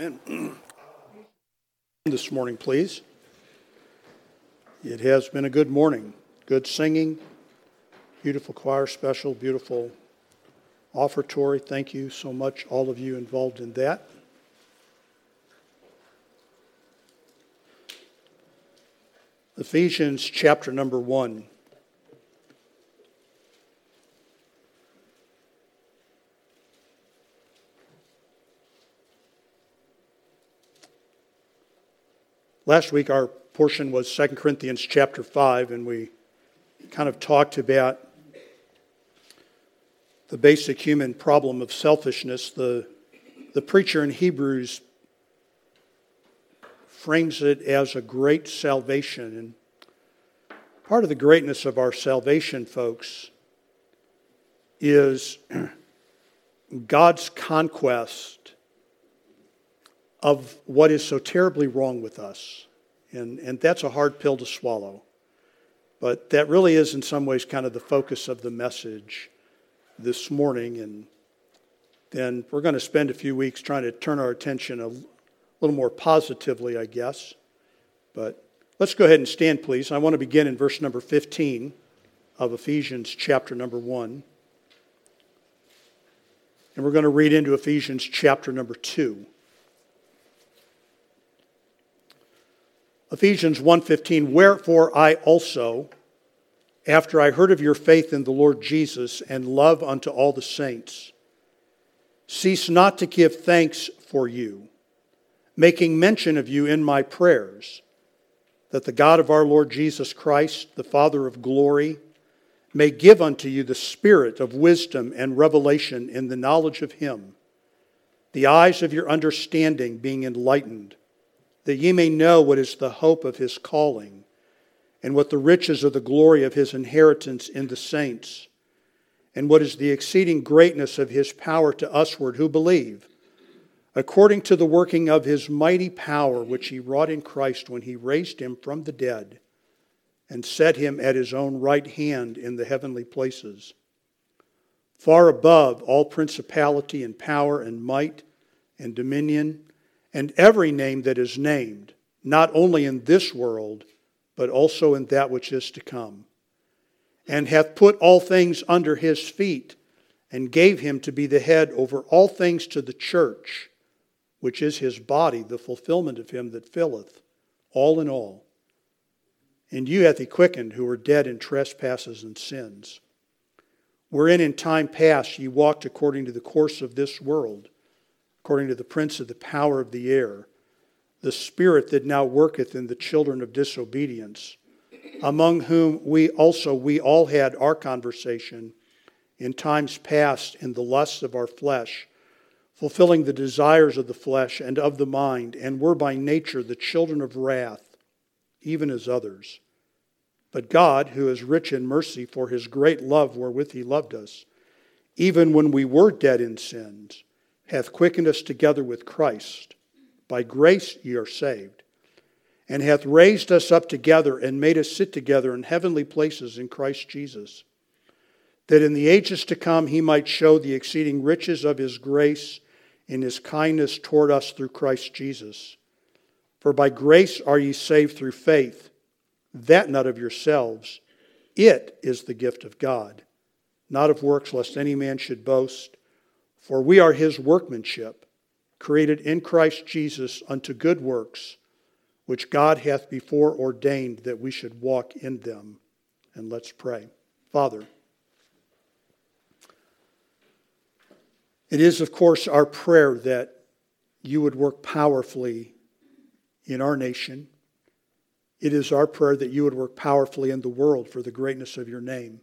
Amen. this morning, please. It has been a good morning. Good singing, beautiful choir special, beautiful offertory. Thank you so much, all of you involved in that. Ephesians chapter number one. Last week, our portion was 2 Corinthians chapter 5, and we kind of talked about the basic human problem of selfishness. The, the preacher in Hebrews frames it as a great salvation. And part of the greatness of our salvation, folks, is God's conquest of what is so terribly wrong with us. And, and that's a hard pill to swallow. But that really is, in some ways, kind of the focus of the message this morning. And then we're going to spend a few weeks trying to turn our attention a little more positively, I guess. But let's go ahead and stand, please. I want to begin in verse number 15 of Ephesians chapter number 1. And we're going to read into Ephesians chapter number 2. Ephesians 1:15 Wherefore I also after I heard of your faith in the Lord Jesus and love unto all the saints cease not to give thanks for you making mention of you in my prayers that the God of our Lord Jesus Christ the Father of glory may give unto you the spirit of wisdom and revelation in the knowledge of him the eyes of your understanding being enlightened that ye may know what is the hope of his calling, and what the riches of the glory of his inheritance in the saints, and what is the exceeding greatness of his power to usward who believe, according to the working of his mighty power which he wrought in Christ when he raised him from the dead and set him at his own right hand in the heavenly places, far above all principality and power and might and dominion and every name that is named, not only in this world, but also in that which is to come, and hath put all things under his feet, and gave him to be the head over all things to the church, which is his body, the fulfillment of him that filleth all in all. And you hath he quickened who were dead in trespasses and sins, wherein in time past ye walked according to the course of this world according to the prince of the power of the air, the spirit that now worketh in the children of disobedience, among whom we also we all had our conversation in times past in the lusts of our flesh, fulfilling the desires of the flesh and of the mind, and were by nature the children of wrath, even as others. But God, who is rich in mercy for his great love wherewith he loved us, even when we were dead in sins, hath quickened us together with Christ. By grace ye are saved, and hath raised us up together and made us sit together in heavenly places in Christ Jesus, that in the ages to come he might show the exceeding riches of his grace in his kindness toward us through Christ Jesus. For by grace are ye saved through faith, that not of yourselves. It is the gift of God, not of works, lest any man should boast. For we are his workmanship, created in Christ Jesus unto good works, which God hath before ordained that we should walk in them. And let's pray. Father, it is, of course, our prayer that you would work powerfully in our nation. It is our prayer that you would work powerfully in the world for the greatness of your name.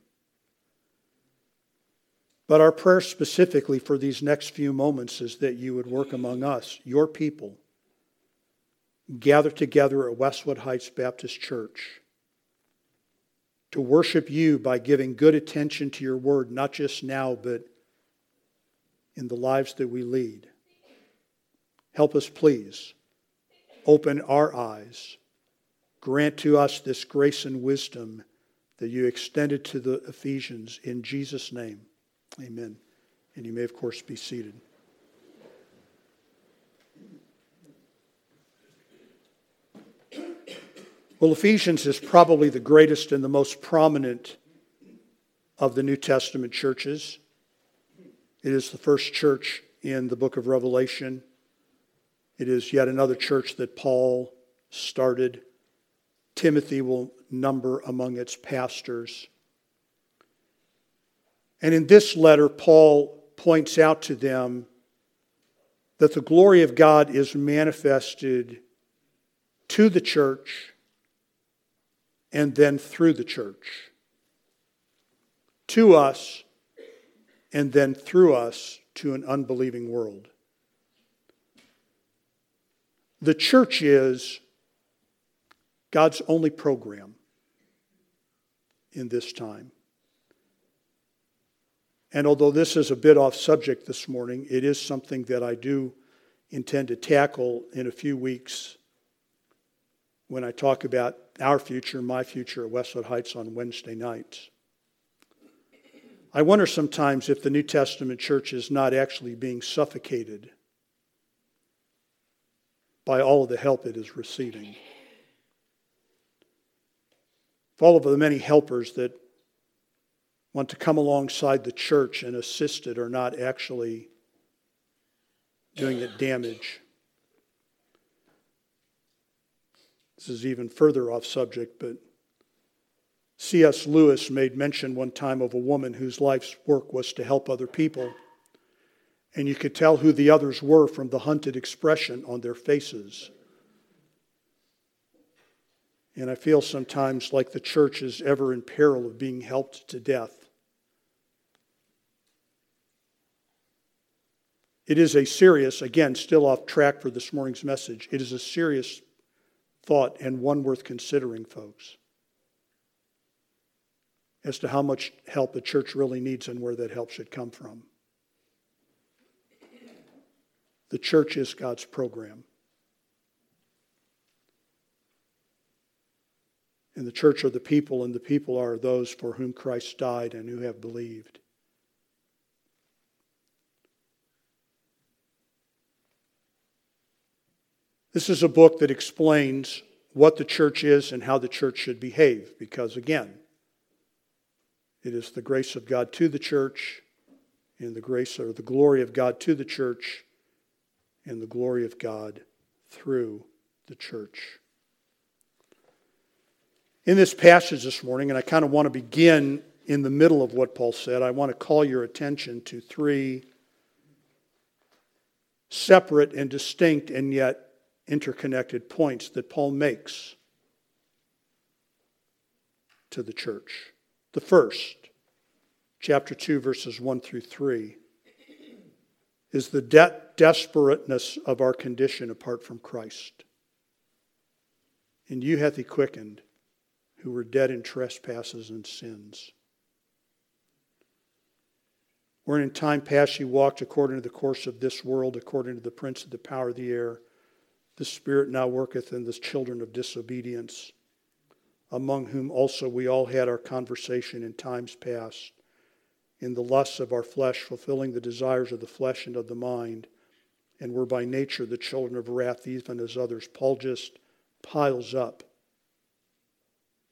But our prayer specifically for these next few moments is that you would work among us, your people, gather together at Westwood Heights Baptist Church to worship you by giving good attention to your word, not just now, but in the lives that we lead. Help us, please. Open our eyes. Grant to us this grace and wisdom that you extended to the Ephesians in Jesus' name. Amen. And you may, of course, be seated. Well, Ephesians is probably the greatest and the most prominent of the New Testament churches. It is the first church in the book of Revelation. It is yet another church that Paul started. Timothy will number among its pastors. And in this letter, Paul points out to them that the glory of God is manifested to the church and then through the church. To us and then through us to an unbelieving world. The church is God's only program in this time. And although this is a bit off subject this morning, it is something that I do intend to tackle in a few weeks when I talk about our future, my future at Westwood Heights on Wednesday nights. I wonder sometimes if the New Testament church is not actually being suffocated by all of the help it is receiving. All of the many helpers that want to come alongside the church and assist it are not actually doing it damage. This is even further off subject, but C.S. Lewis made mention one time of a woman whose life's work was to help other people. And you could tell who the others were from the hunted expression on their faces. And I feel sometimes like the church is ever in peril of being helped to death. It is a serious, again, still off track for this morning's message, it is a serious thought and one worth considering, folks as to how much help the church really needs and where that help should come from. The church is God's program. And the church are the people, and the people are those for whom Christ died and who have believed. This is a book that explains what the church is and how the church should behave, because again, it is the grace of God to the church, and the grace or the glory of God to the church, and the glory of God through the church. In this passage this morning, and I kind of want to begin in the middle of what Paul said, I want to call your attention to three separate and distinct and yet interconnected points that Paul makes to the church. The first, chapter 2, verses 1 through 3, is the de- desperateness of our condition apart from Christ. And you hath he quickened who were dead in trespasses and sins. Wherein in time past ye walked according to the course of this world, according to the prince of the power of the air. The Spirit now worketh in the children of disobedience among whom also we all had our conversation in times past, in the lusts of our flesh, fulfilling the desires of the flesh and of the mind, and were by nature the children of wrath, even as others. Paul just piles up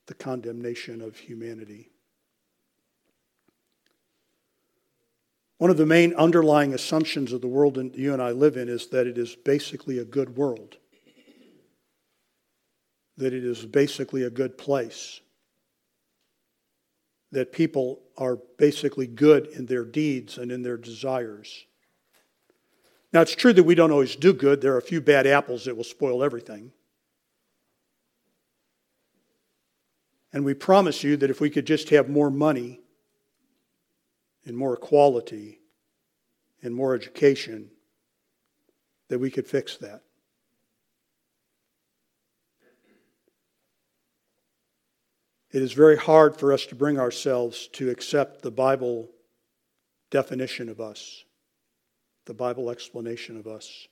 the condemnation of humanity. One of the main underlying assumptions of the world that you and I live in is that it is basically a good world that it is basically a good place, that people are basically good in their deeds and in their desires. Now, it's true that we don't always do good. There are a few bad apples that will spoil everything. And we promise you that if we could just have more money and more equality and more education, that we could fix that. It is very hard for us to bring ourselves to accept the Bible definition of us, the Bible explanation of us.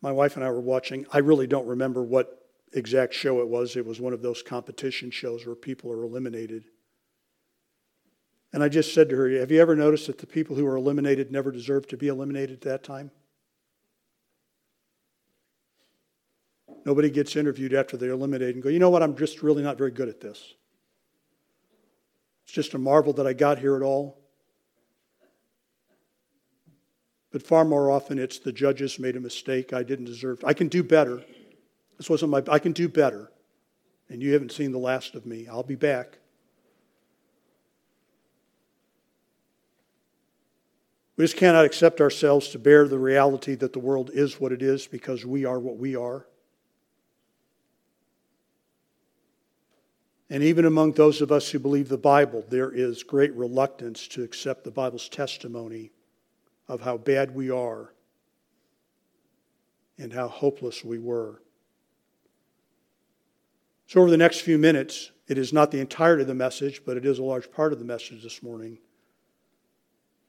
My wife and I were watching, I really don't remember what exact show it was. It was one of those competition shows where people are eliminated. And I just said to her, Have you ever noticed that the people who are eliminated never deserve to be eliminated at that time? Nobody gets interviewed after they're eliminated and go, you know what, I'm just really not very good at this. It's just a marvel that I got here at all. But far more often, it's the judges made a mistake. I didn't deserve. I can do better. This wasn't my. I can do better, and you haven't seen the last of me. I'll be back. We just cannot accept ourselves to bear the reality that the world is what it is because we are what we are. And even among those of us who believe the Bible, there is great reluctance to accept the Bible's testimony of how bad we are and how hopeless we were. So, over the next few minutes, it is not the entirety of the message, but it is a large part of the message this morning.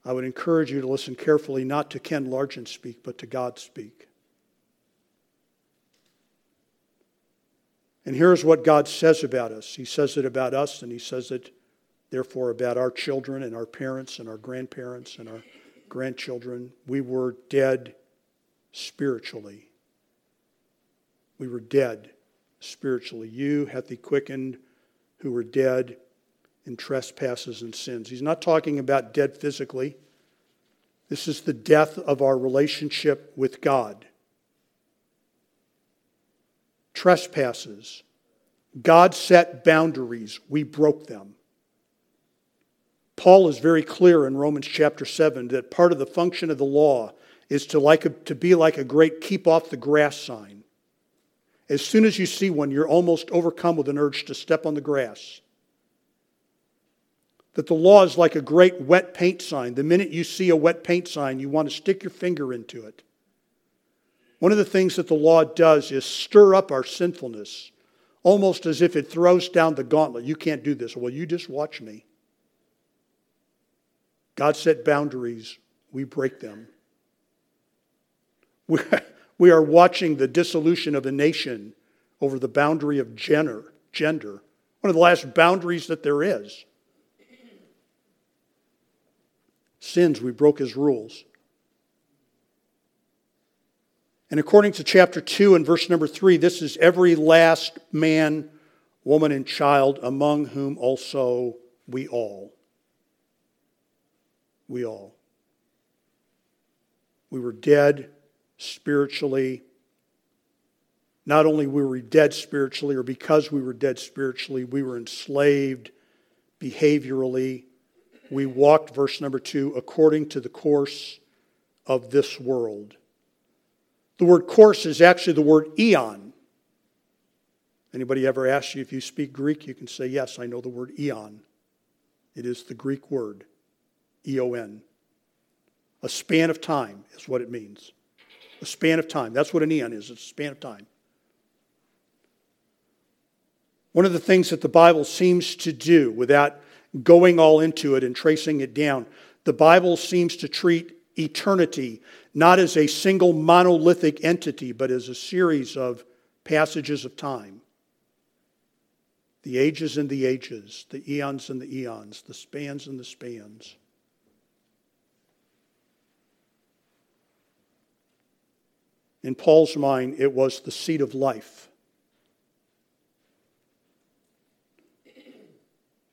I would encourage you to listen carefully, not to Ken Largent speak, but to God speak. And here's what God says about us He says it about us, and He says it, therefore, about our children and our parents and our grandparents and our grandchildren. We were dead spiritually. We were dead spiritually. You hath he quickened who were dead in trespasses and sins. He's not talking about dead physically. This is the death of our relationship with God. Trespasses. God set boundaries. We broke them. Paul is very clear in Romans chapter 7 that part of the function of the law is to, like a, to be like a great keep off the grass sign. As soon as you see one, you're almost overcome with an urge to step on the grass. That the law is like a great wet paint sign. The minute you see a wet paint sign, you want to stick your finger into it. One of the things that the law does is stir up our sinfulness, almost as if it throws down the gauntlet. You can't do this. Well, you just watch me. God set boundaries, we break them. We are watching the dissolution of a nation over the boundary of gender, gender, one of the last boundaries that there is. Sins, we broke his rules. And according to chapter 2 and verse number 3, this is every last man, woman, and child, among whom also we all. We all. We were dead spiritually. Not only were we dead spiritually, or because we were dead spiritually, we were enslaved behaviorally. We walked, verse number two, according to the course of this world. The word course is actually the word eon. Anybody ever ask you if you speak Greek? You can say, Yes, I know the word eon. It is the Greek word. E O N. A span of time is what it means. A span of time. That's what an eon is, it's a span of time. One of the things that the Bible seems to do without going all into it and tracing it down, the Bible seems to treat eternity not as a single monolithic entity, but as a series of passages of time. The ages and the ages, the eons and the eons, the spans and the spans. In Paul's mind, it was the seat of life.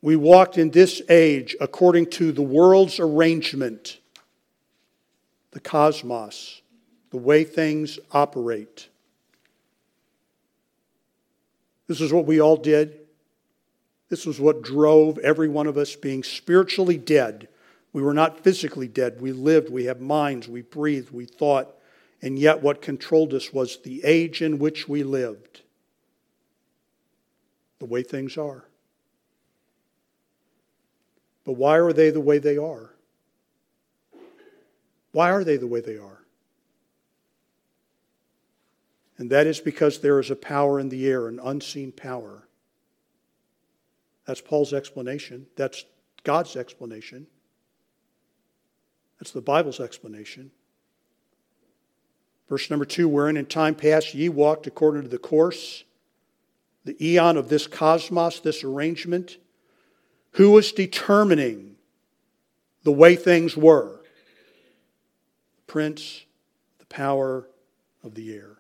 We walked in this age according to the world's arrangement, the cosmos, the way things operate. This is what we all did. This was what drove every one of us being spiritually dead. We were not physically dead. We lived, we have minds, we breathed, we thought, and yet what controlled us was the age in which we lived, the way things are. But why are they the way they are? Why are they the way they are? And that is because there is a power in the air, an unseen power. That's Paul's explanation. That's God's explanation. That's the Bible's explanation. Verse number two, wherein in time past ye walked according to the course, the eon of this cosmos, this arrangement, who was determining the way things were? Prince, the power of the air.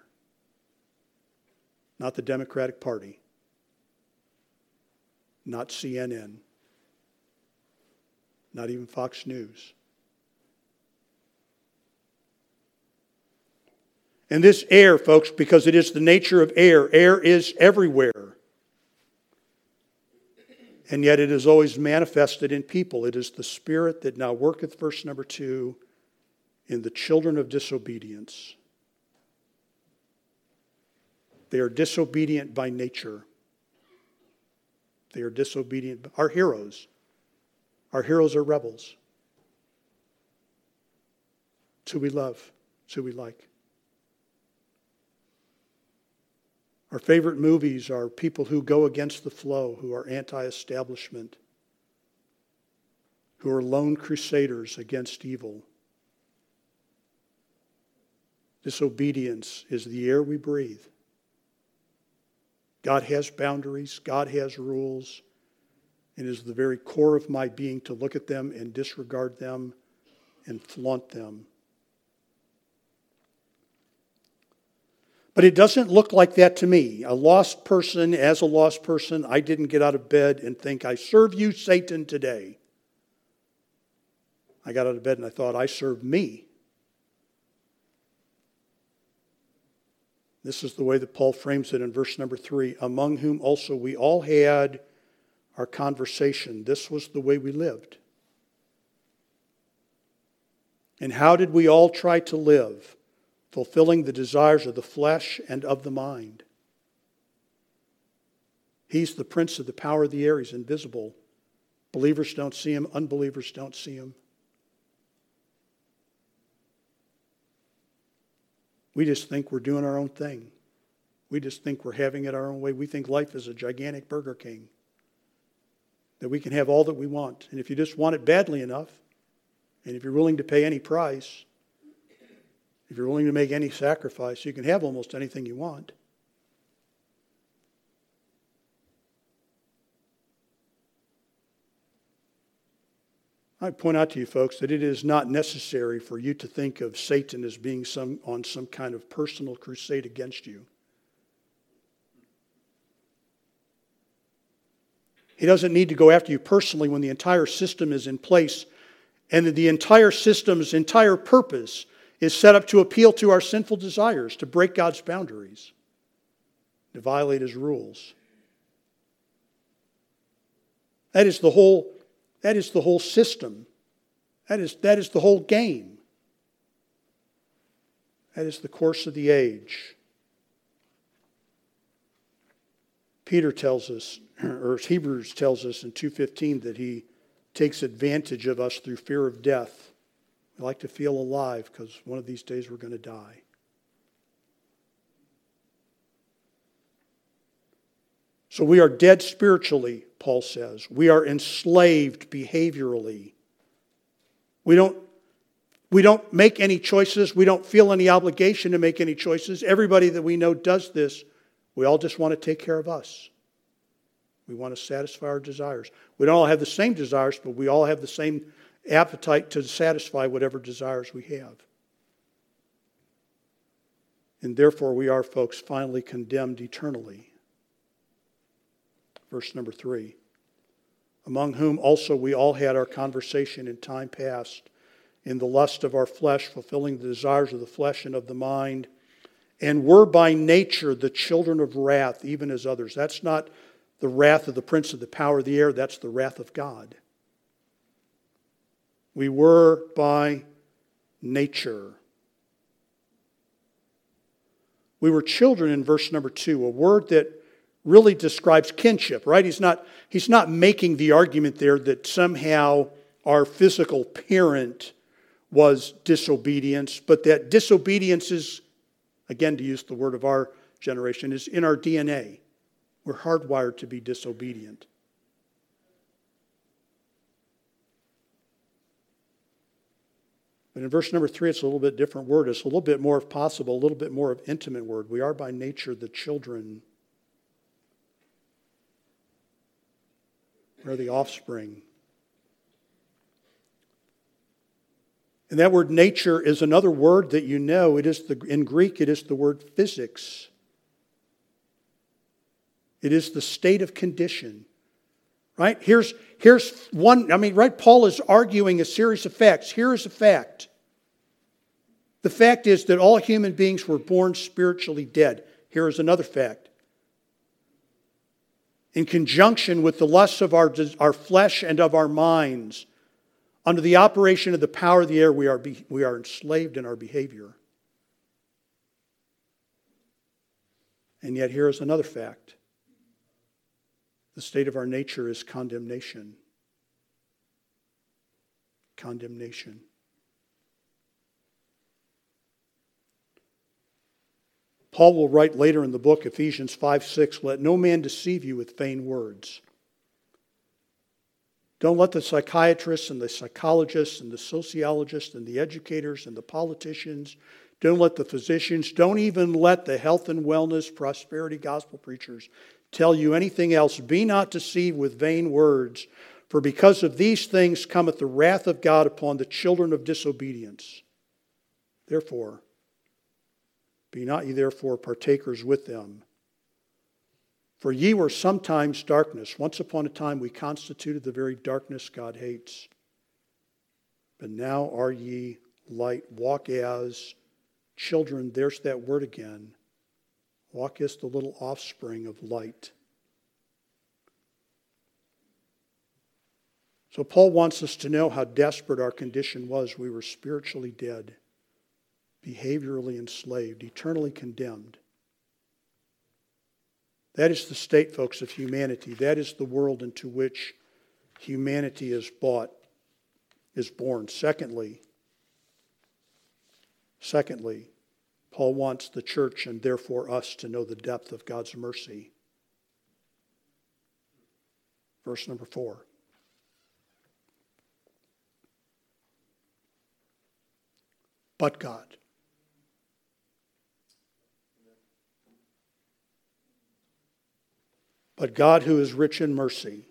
not the Democratic Party, not CNN, not even Fox News. And this air, folks, because it is the nature of air, air is everywhere. And yet it is always manifested in people. It is the Spirit that now worketh, verse number two, in the children of disobedience. They are disobedient by nature. They are disobedient. Our heroes. Our heroes are rebels. It's who we love. It's who we like. Our favorite movies are people who go against the flow, who are anti establishment, who are lone crusaders against evil. Disobedience is the air we breathe. God has boundaries, God has rules. And it is the very core of my being to look at them and disregard them and flaunt them. But it doesn't look like that to me. A lost person, as a lost person, I didn't get out of bed and think, I serve you, Satan, today. I got out of bed and I thought, I serve me. This is the way that Paul frames it in verse number three among whom also we all had our conversation. This was the way we lived. And how did we all try to live? Fulfilling the desires of the flesh and of the mind. He's the prince of the power of the air. He's invisible. Believers don't see him, unbelievers don't see him. We just think we're doing our own thing. We just think we're having it our own way. We think life is a gigantic Burger King, that we can have all that we want. And if you just want it badly enough, and if you're willing to pay any price, if you're willing to make any sacrifice, you can have almost anything you want. I point out to you folks that it is not necessary for you to think of Satan as being some, on some kind of personal crusade against you. He doesn't need to go after you personally when the entire system is in place and the entire system's entire purpose is set up to appeal to our sinful desires, to break God's boundaries, to violate his rules. That is the whole, that is the whole system. That is, that is the whole game. That is the course of the age. Peter tells us, or Hebrews tells us in 2.15 that he takes advantage of us through fear of death we like to feel alive because one of these days we're going to die. So we are dead spiritually, Paul says. We are enslaved behaviorally. We don't, we don't make any choices. We don't feel any obligation to make any choices. Everybody that we know does this. We all just want to take care of us. We want to satisfy our desires. We don't all have the same desires, but we all have the same appetite to satisfy whatever desires we have. And therefore, we are, folks, finally condemned eternally. Verse number three. Among whom also we all had our conversation in time past, in the lust of our flesh, fulfilling the desires of the flesh and of the mind, and were by nature the children of wrath, even as others. That's not the wrath of the prince of the power of the air, that's the wrath of God. We were by nature. We were children in verse number two, a word that really describes kinship, right? He's not, he's not making the argument there that somehow our physical parent was disobedience, but that disobedience is, again, to use the word of our generation, is in our DNA. We're hardwired to be disobedient. But in verse number three, it's a little bit different word. It's a little bit more, if possible, a little bit more of intimate word. We are by nature the children. We're the offspring. And that word nature is another word that you know. It is the, in Greek, it is the word physics. It is the state of condition. Right? Here's, here's one, I mean, right? Paul is arguing a series of facts. Here is a fact. The fact is that all human beings were born spiritually dead. Here is another fact. In conjunction with the lusts of our, our flesh and of our minds, under the operation of the power of the air, we are, be, we are enslaved in our behavior. And yet, here is another fact the state of our nature is condemnation. Condemnation. Paul will write later in the book, Ephesians 5 6, let no man deceive you with vain words. Don't let the psychiatrists and the psychologists and the sociologists and the educators and the politicians, don't let the physicians, don't even let the health and wellness, prosperity gospel preachers tell you anything else. Be not deceived with vain words, for because of these things cometh the wrath of God upon the children of disobedience. Therefore, be not ye therefore partakers with them. For ye were sometimes darkness. Once upon a time we constituted the very darkness God hates. But now are ye light. Walk as children. There's that word again. Walk as the little offspring of light. So, Paul wants us to know how desperate our condition was. We were spiritually dead, behaviorally enslaved, eternally condemned. That is the state, folks, of humanity. That is the world into which humanity is bought, is born. Secondly, secondly, Paul wants the church and therefore us to know the depth of God's mercy. Verse number four. But God. But God, who is rich in mercy,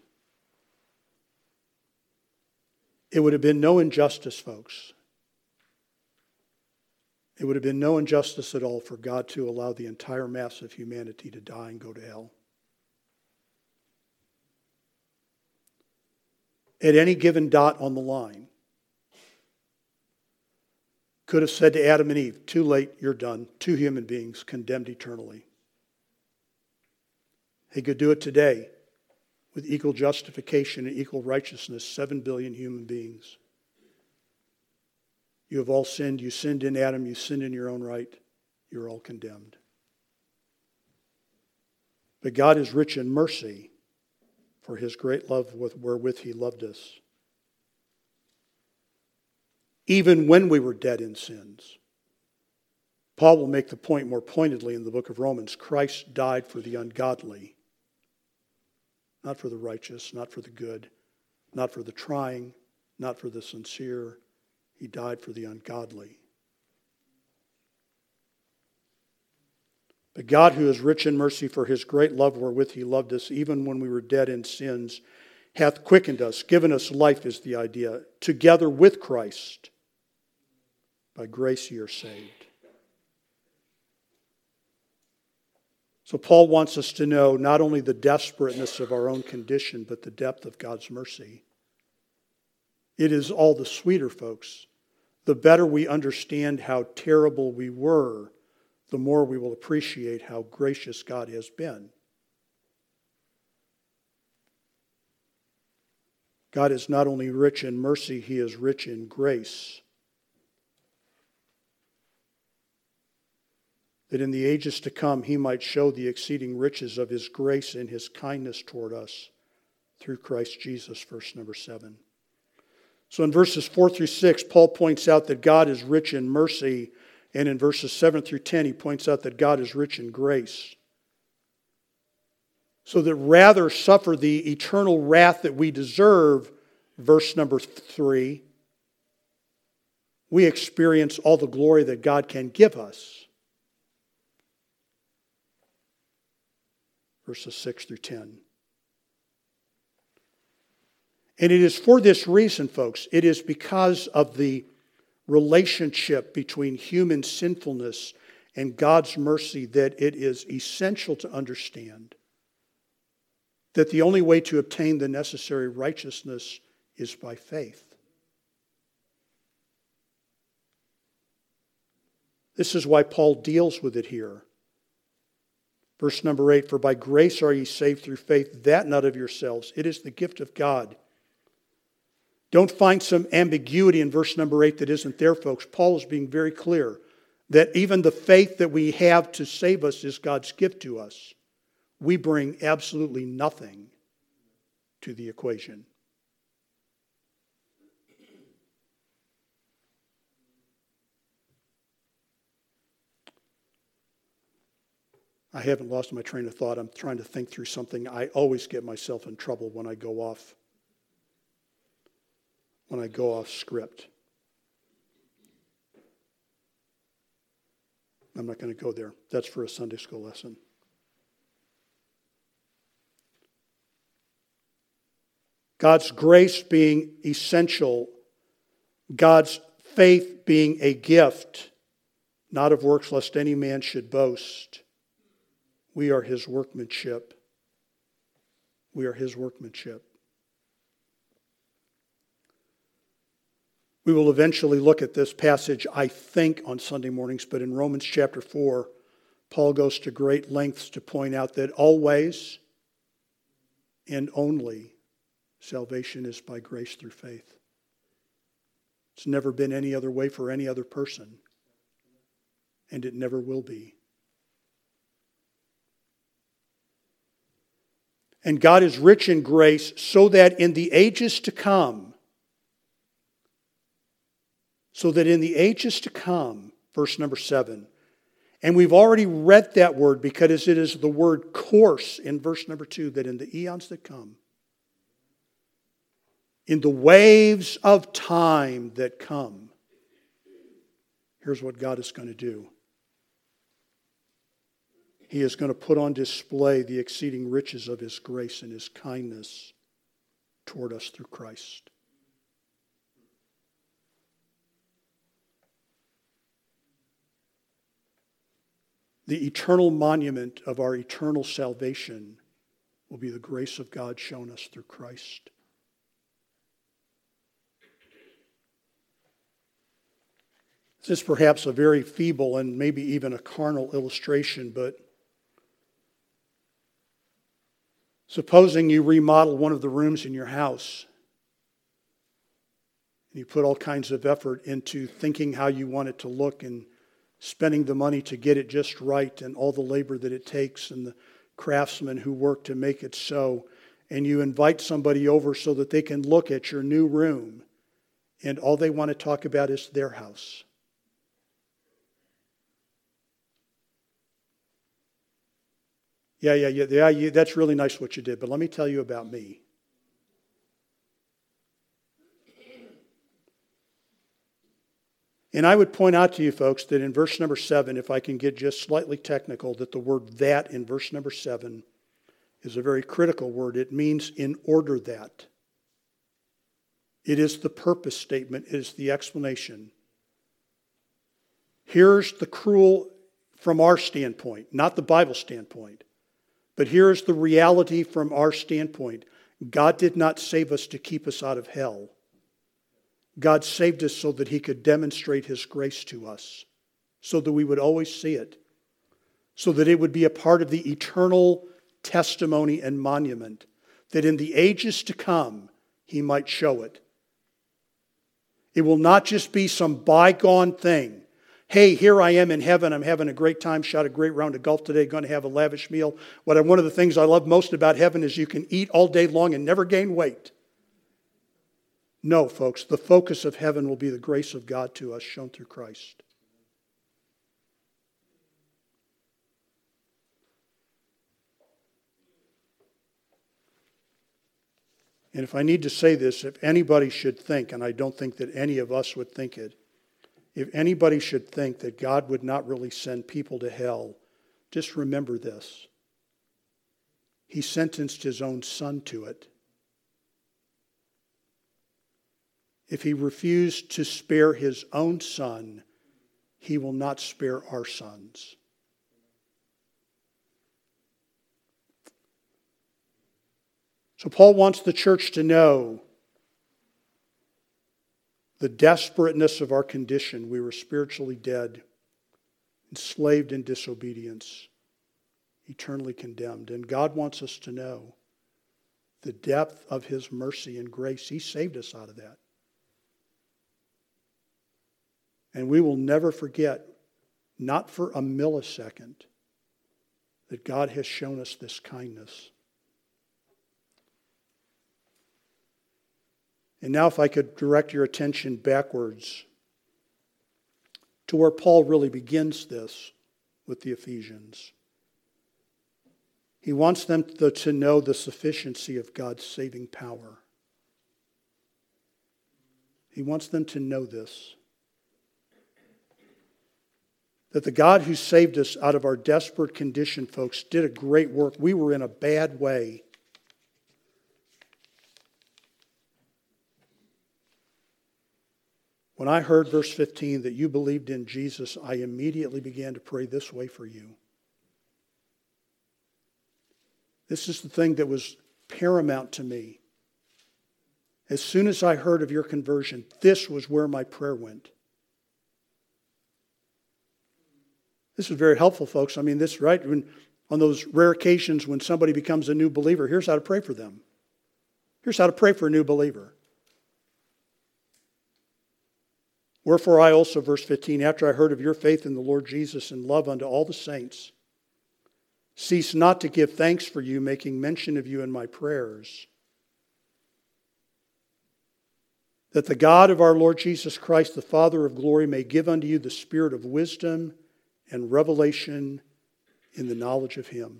it would have been no injustice, folks, it would have been no injustice at all for God to allow the entire mass of humanity to die and go to hell. At any given dot on the line, could have said to Adam and Eve, Too late, you're done. Two human beings condemned eternally. He could do it today with equal justification and equal righteousness, seven billion human beings. You have all sinned. You sinned in Adam. You sinned in your own right. You're all condemned. But God is rich in mercy for his great love wherewith he loved us. Even when we were dead in sins. Paul will make the point more pointedly in the book of Romans Christ died for the ungodly, not for the righteous, not for the good, not for the trying, not for the sincere he died for the ungodly. But God, who is rich in mercy for his great love wherewith he loved us, even when we were dead in sins, hath quickened us, given us life, is the idea, together with Christ. By grace ye are saved. So, Paul wants us to know not only the desperateness of our own condition, but the depth of God's mercy. It is all the sweeter, folks. The better we understand how terrible we were, the more we will appreciate how gracious God has been. God is not only rich in mercy, He is rich in grace. That in the ages to come, He might show the exceeding riches of His grace and His kindness toward us through Christ Jesus, verse number seven. So in verses 4 through 6, Paul points out that God is rich in mercy. And in verses 7 through 10, he points out that God is rich in grace. So that rather suffer the eternal wrath that we deserve, verse number 3, we experience all the glory that God can give us. Verses 6 through 10. And it is for this reason, folks, it is because of the relationship between human sinfulness and God's mercy that it is essential to understand that the only way to obtain the necessary righteousness is by faith. This is why Paul deals with it here. Verse number eight For by grace are ye saved through faith, that not of yourselves. It is the gift of God. Don't find some ambiguity in verse number eight that isn't there, folks. Paul is being very clear that even the faith that we have to save us is God's gift to us. We bring absolutely nothing to the equation. I haven't lost my train of thought. I'm trying to think through something. I always get myself in trouble when I go off when I go off script. I'm not going to go there. That's for a Sunday school lesson. God's grace being essential, God's faith being a gift, not of works, lest any man should boast. We are his workmanship. We are his workmanship. We will eventually look at this passage, I think, on Sunday mornings, but in Romans chapter 4, Paul goes to great lengths to point out that always and only salvation is by grace through faith. It's never been any other way for any other person, and it never will be. And God is rich in grace so that in the ages to come, so that in the ages to come, verse number seven, and we've already read that word because it is the word course in verse number two, that in the eons that come, in the waves of time that come, here's what God is going to do he is going to put on display the exceeding riches of his grace and his kindness toward us through Christ. The eternal monument of our eternal salvation will be the grace of God shown us through Christ. This is perhaps a very feeble and maybe even a carnal illustration, but Supposing you remodel one of the rooms in your house and you put all kinds of effort into thinking how you want it to look and spending the money to get it just right and all the labor that it takes and the craftsmen who work to make it so. And you invite somebody over so that they can look at your new room and all they want to talk about is their house. Yeah, yeah, yeah, yeah, yeah, that's really nice what you did, but let me tell you about me. And I would point out to you folks that in verse number seven, if I can get just slightly technical, that the word that in verse number seven is a very critical word. It means in order that. It is the purpose statement, it is the explanation. Here's the cruel from our standpoint, not the Bible standpoint. But here's the reality from our standpoint God did not save us to keep us out of hell. God saved us so that He could demonstrate His grace to us, so that we would always see it, so that it would be a part of the eternal testimony and monument, that in the ages to come He might show it. It will not just be some bygone thing hey, here I am in heaven. I'm having a great time, shot a great round of golf today, going to have a lavish meal. What I, one of the things I love most about heaven is you can eat all day long and never gain weight. No, folks, the focus of heaven will be the grace of God to us shown through Christ. And if I need to say this, if anybody should think, and I don't think that any of us would think it, if anybody should think that God would not really send people to hell, just remember this. He sentenced his own son to it. If he refused to spare his own son, he will not spare our sons. So, Paul wants the church to know the desperateness of our condition. We were spiritually dead, enslaved in disobedience, eternally condemned. And God wants us to know the depth of His mercy and grace. He saved us out of that. And we will never forget, not for a millisecond, that God has shown us this kindness. And now, if I could direct your attention backwards to where Paul really begins this with the Ephesians. He wants them to, know the sufficiency of God's saving power. He wants them to know this that the God who saved us out of our desperate condition, folks, did a great work. We were in a bad way. When I heard verse 15 that you believed in Jesus, I immediately began to pray this way for you. This is the thing that was paramount to me. As soon as I heard of your conversion, this was where my prayer went. This is very helpful, folks. I mean, this, right? When, on those rare occasions when somebody becomes a new believer, here's how to pray for them. Here's how to pray for a new believer. Wherefore I also, verse 15, after I heard of your faith in the Lord Jesus and love unto all the saints, cease not to give thanks for you, making mention of you in my prayers. That the God of our Lord Jesus Christ, the Father of glory, may give unto you the spirit of wisdom and revelation in the knowledge of him.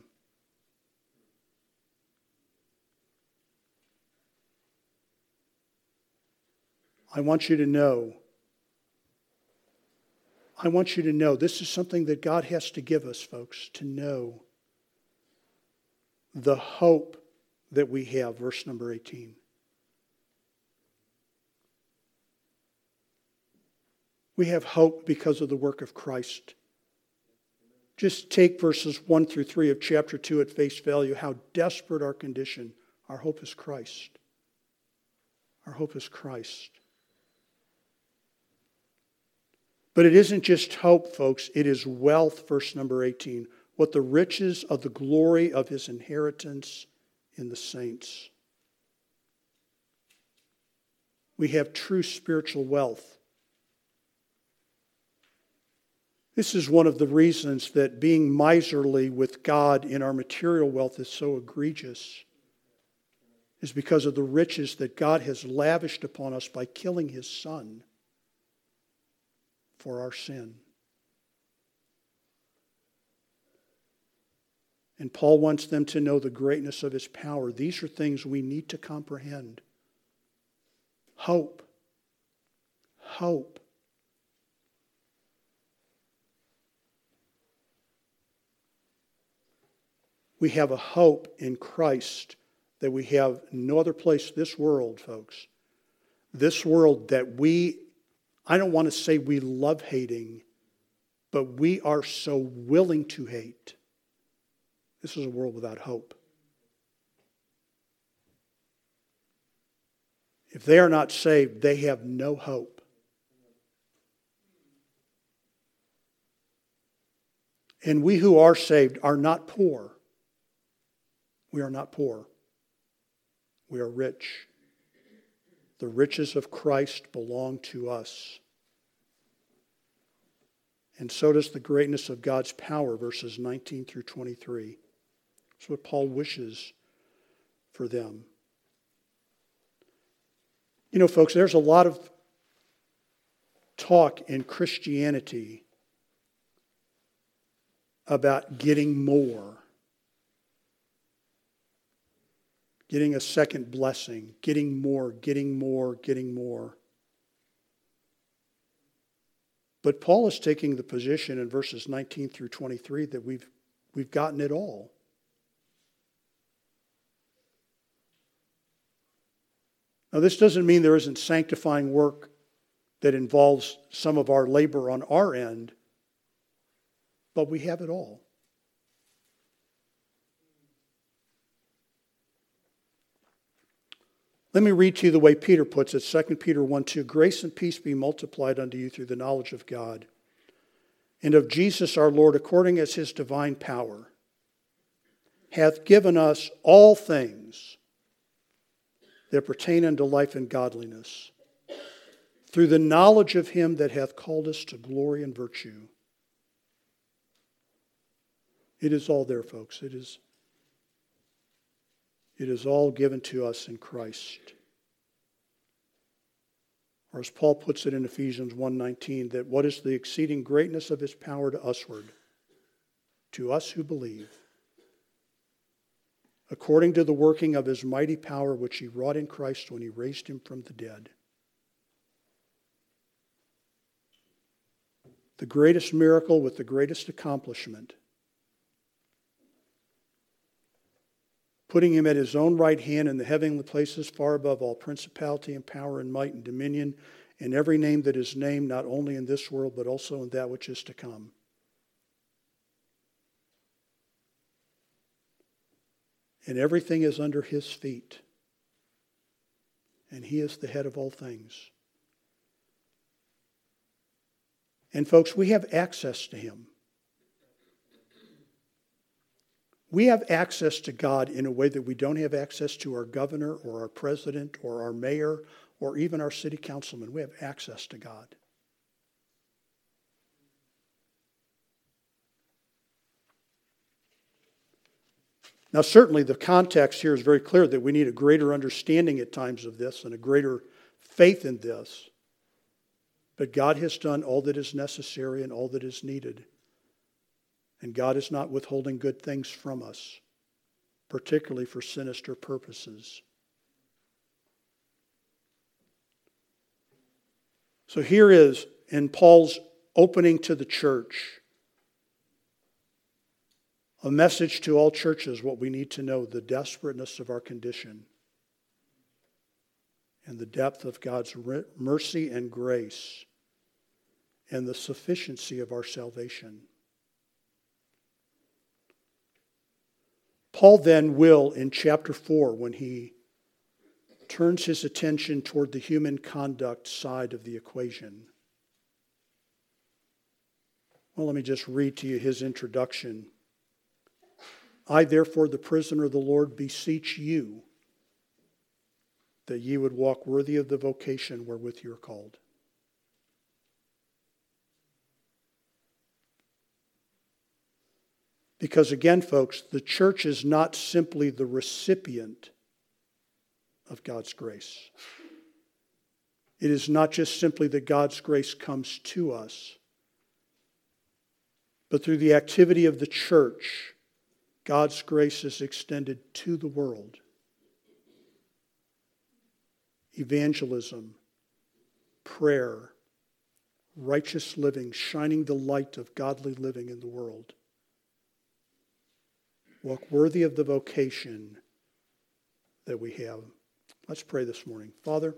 I want you to know I want you to know this is something that God has to give us, folks, to know the hope that we have. Verse number 18. We have hope because of the work of Christ. Just take verses 1 through 3 of chapter 2 at face value, how desperate our condition. Our hope is Christ. Our hope is Christ. But it isn't just hope, folks, it is wealth, verse number 18. What the riches of the glory of his inheritance in the saints. We have true spiritual wealth. This is one of the reasons that being miserly with God in our material wealth is so egregious, is because of the riches that God has lavished upon us by killing his son for our sin. And Paul wants them to know the greatness of his power. These are things we need to comprehend. Hope. Hope. We have a hope in Christ that we have no other place this world, folks. This world that we I don't want to say we love hating, but we are so willing to hate. This is a world without hope. If they are not saved, they have no hope. And we who are saved are not poor. We are not poor. We are rich. The riches of Christ belong to us. And so does the greatness of God's power, verses 19 through 23. That's what Paul wishes for them. You know, folks, there's a lot of talk in Christianity about getting more. Getting a second blessing, getting more, getting more, getting more. But Paul is taking the position in verses 19 through 23 that we've, we've gotten it all. Now, this doesn't mean there isn't sanctifying work that involves some of our labor on our end, but we have it all. Let me read to you the way Peter puts it 2 Peter 1 2. Grace and peace be multiplied unto you through the knowledge of God and of Jesus our Lord, according as his divine power hath given us all things that pertain unto life and godliness through the knowledge of him that hath called us to glory and virtue. It is all there, folks. It is, it is all given to us in Christ. Or as Paul puts it in Ephesians 1:19, that what is the exceeding greatness of his power to usward, to us who believe, according to the working of his mighty power which he wrought in Christ when he raised him from the dead the greatest miracle with the greatest accomplishment, putting him at his own right hand in the heavenly places, far above all principality and power and might and dominion, and every name that is named, not only in this world, but also in that which is to come. And everything is under his feet. And he is the head of all things. And folks, we have access to Him. We have access to God in a way that we don't have access to our governor or our president or our mayor or even our city councilman. We have access to God. Now, certainly the context here is very clear that we need a greater understanding at times of this and a greater faith in this. But God has done all that is necessary and all that is needed. And God is not withholding good things from us, particularly for sinister purposes. So here is in Paul's opening to the church a message to all churches what we need to know the desperateness of our condition and the depth of God's mercy and grace and the sufficiency of our salvation. Paul then will, in chapter 4, when he turns his attention toward the human conduct side of the equation. Well, let me just read to you his introduction. I, therefore, the prisoner of the Lord, beseech you that ye would walk worthy of the vocation wherewith you are called. Because again, folks, the church is not simply the recipient of God's grace. It is not just simply that God's grace comes to us, but through the activity of the church, God's grace is extended to the world. Evangelism, prayer, righteous living, shining the light of godly living in the world walk worthy of the vocation that we have. Let's pray this morning. Father,